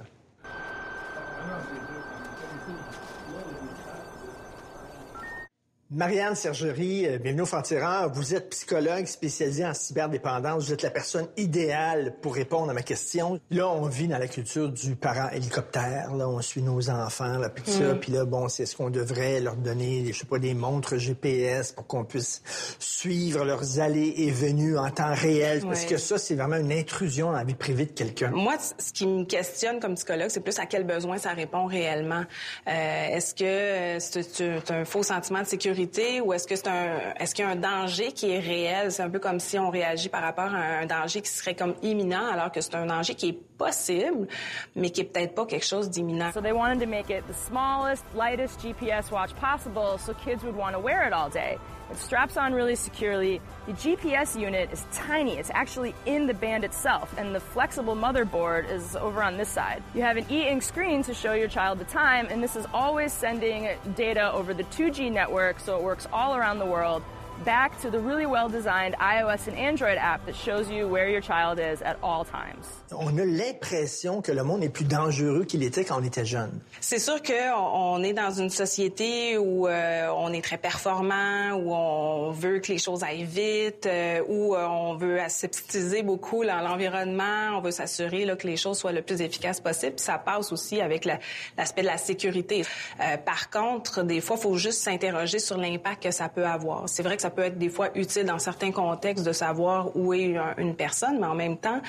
Marianne Sergerie, euh, bienvenue au Franc-Tireur. Vous êtes psychologue spécialisée en cyberdépendance. Vous êtes la personne idéale pour répondre à ma question. Là, on vit dans la culture du parent hélicoptère. Là, on suit nos enfants, là, puis tout ça. Mm. Puis là, bon, c'est ce qu'on devrait leur donner, je sais pas, des montres GPS pour qu'on puisse suivre leurs allées et venues en temps réel. Parce que ça, c'est vraiment une intrusion dans la vie privée de quelqu'un. Moi, ce qui me questionne comme psychologue, c'est plus à quel besoin ça répond réellement. Euh, est-ce que euh, c'est un faux sentiment de sécurité? Ou est-ce que c'est un est-ce qu'il y a un danger qui est réel C'est un peu comme si on réagit par rapport à un danger qui serait comme imminent alors que c'est un danger qui est possible, mais qui est peut-être pas quelque chose d'imminent. So they wanted to make it the smallest, lightest GPS watch possible so kids would want to wear it all day. It straps on really securely. The GPS unit is tiny. It's actually in the band itself, and the flexible motherboard is over on this side. You have an e-ink screen to show your child the time, and this is always sending data over the 2G network, so it works all around the world. Back to the really well designed iOS and Android app that shows you where your child is at all times. On a l'impression que le monde est plus dangereux qu'il était quand on était jeune. C'est sûr qu'on on est dans une société où euh, on est très performant, où on veut que les choses aillent vite, euh, où euh, on veut aseptiser beaucoup l'environnement, on veut s'assurer que les choses soient le plus efficaces possible. Puis ça passe aussi avec la- l'aspect de la sécurité. Euh, par contre, des fois, il faut juste s'interroger sur l'impact que ça peut avoir. C'est vrai que ça peut être des fois utile dans certains contextes de savoir où est un- une personne, mais en même temps,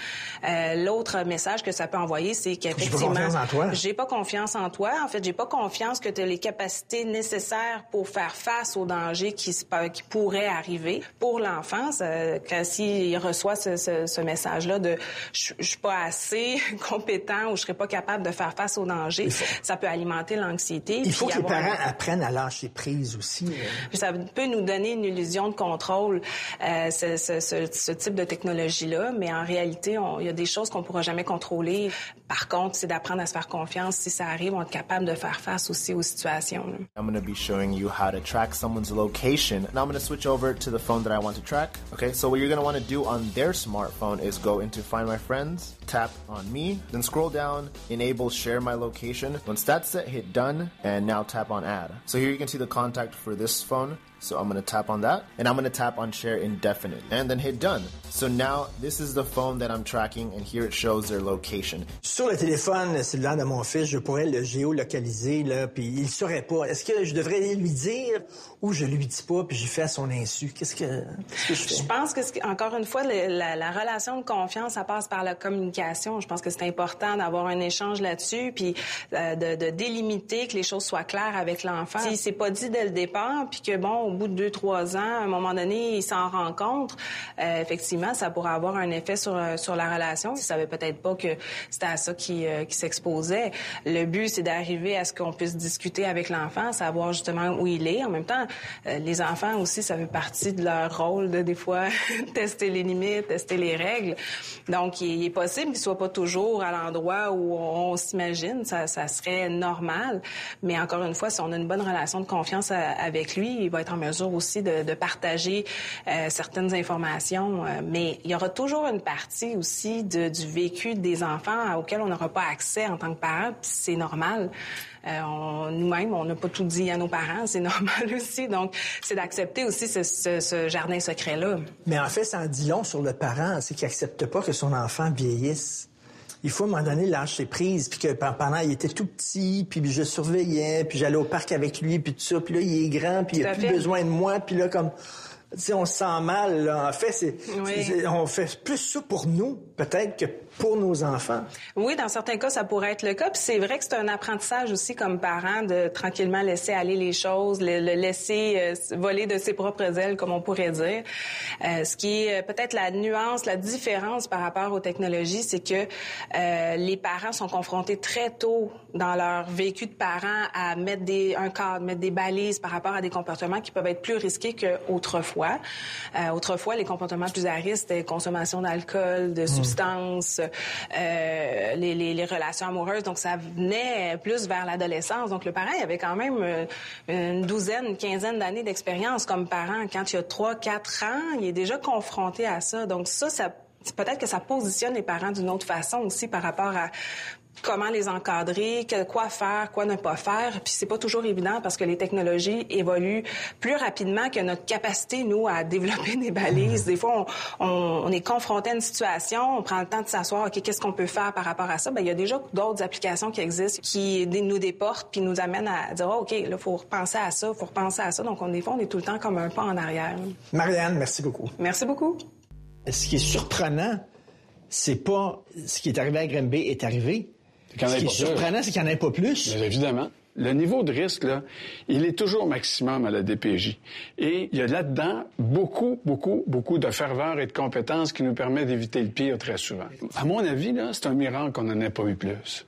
euh, l'autre message que ça peut envoyer, c'est qu'effectivement, j'ai pas confiance en toi. En fait, j'ai pas confiance que tu as les capacités nécessaires pour faire face aux dangers qui, se pa- qui pourraient arriver pour l'enfant. ça- que S'il reçoit ce, ce- ce message-là de je suis pas assez (laughs) compétent ou je serais pas capable de faire face aux dangers, ça peut alimenter l'anxiété. Il faut que les un- parents apprennent à lâcher prise aussi. puis ça peut nous donner une illusion de contrôle, euh, ce, ce- ce- ce type de technologie-là, mais en réalité, il y a des choses qu'on pourra jamais contrôler. Par contre, c'est d'apprendre à se faire confiance. Si ça arrive, on est capable de faire face aussi aux situations. là. I'm going to be showing you how to track someone's location. Now I'm going to switch over to the phone that I want to track. Okay, so what you're going to want to do on their smartphone is go into Find My Friends, tap on me, then scroll down, enable Share My Location. Once that's set, hit Done, and now tap on Add. So here you can see the contact for this phone. So I'm going to tap on that, and I'm going to tap on Share Indefinite, and then hit Done. So now this is the phone that I'm tracking, and here it shows their location. Sur le téléphone cellulaire de mon fils, je pourrais le géolocaliser, là, puis il saurait pas. Est-ce que je devrais lui dire ou je lui dis pas, puis j'y fais à son insu? Qu'est-ce que, qu'est-ce que je fais? Je pense que, encore une fois, le- la, la relation de confiance, ça passe par la communication. Je pense que c'est important d'avoir un échange là-dessus, puis euh, de, de délimiter, que les choses soient claires avec l'enfant. Si c'est pas dit dès le départ, puis que, bon, au bout de deux, trois ans, à un moment donné, il s'en compte, euh, effectivement, ça pourrait avoir un effet sur, euh, sur la relation. Il savait peut-être pas que c'était à ça qui, euh, qui s'exposait. Le but, c'est d'arriver à ce qu'on puisse discuter avec l'enfant, savoir justement où il est. En même temps, euh, les enfants aussi, ça fait partie de leur rôle de des fois (laughs) tester les limites, tester les règles. Donc, il, est possible qu'il soit pas toujours à l'endroit où on, s'imagine. Ça, serait normal. Mais encore une fois, si on a une bonne relation de confiance avec lui, il va être en mesure aussi de, partager euh, certaines informations. Euh, mais il y aura toujours une partie aussi du vécu des enfants auquel on n'aura pas accès en tant que parent. puis C'est normal. Euh, Nous-mêmes, on n'a pas tout dit à nos parents, c'est (laughs) normal aussi. Donc, c'est d'accepter aussi ce, ce- jardin secret-là. Mais en fait, ça en dit long sur le parent, c'est qu'il accepte pas que son enfant vieillisse. Il faut à un moment donné lâcher prise, puis que pe- pendant il était tout petit, puis je surveillais, puis j'allais au parc avec lui, puis tout ça, puis là il est grand, puis il a plus fait. besoin de moi, puis là comme tu sais, on se sent mal. là. En fait, c'est, Oui. c'est- on fait plus ça pour nous, peut-être, que pour nos enfants. Oui, dans certains cas, ça pourrait être le cas. Puis c'est vrai que c'est un apprentissage aussi comme parent de tranquillement laisser aller les choses, le, le laisser euh, voler de ses propres ailes, comme on pourrait dire. Euh, ce qui est euh, peut-être la nuance, la différence par rapport aux technologies, c'est que euh, les parents sont confrontés très tôt dans leur vécu de parents à mettre des, un cadre, mettre des balises par rapport à des comportements qui peuvent être plus risqués qu'autrefois. fois. Autrefois, les comportements plus à risque, c'était consommation d'alcool, de substances, euh, les, relations amoureuses. Donc, ça venait plus vers l'adolescence. Donc, le parent avait quand même euh, une douzaine, une quinzaine d'années d'expérience comme parent. Quand il a trois, quatre ans, il est déjà confronté à ça. Donc, ça, ça peut-être que ça positionne les parents d'une autre façon aussi par rapport à comment les encadrer, que, quoi faire, quoi ne pas faire. Puis c'est pas toujours évident parce que les technologies évoluent plus rapidement que notre capacité, nous, à développer (laughs) des balises. Des fois, on, on, on est confronté à une situation, on prend le temps de s'asseoir, OK, qu'est-ce qu'on peut faire par rapport à ça? Bien, il y a déjà d'autres applications qui existent qui nous déportent puis nous amènent à dire, oh, OK, là, faut repenser à ça, faut repenser à ça. Donc, on, des fois, on est tout le temps comme un pas en arrière. Marianne, merci beaucoup. Merci beaucoup. Ce qui est surprenant, c'est pas ce qui est arrivé à Grimby est arrivé. Ce qui est surprenant, c'est qu'il n'y en ait pas plus. Mais évidemment. Le niveau de risque, là, il est toujours maximum à la DPJ. Et il y a là-dedans beaucoup, beaucoup, beaucoup de ferveur et de compétences qui nous permettent d'éviter le pire très souvent. À mon avis, là, c'est un miracle qu'on n'en ait pas eu plus.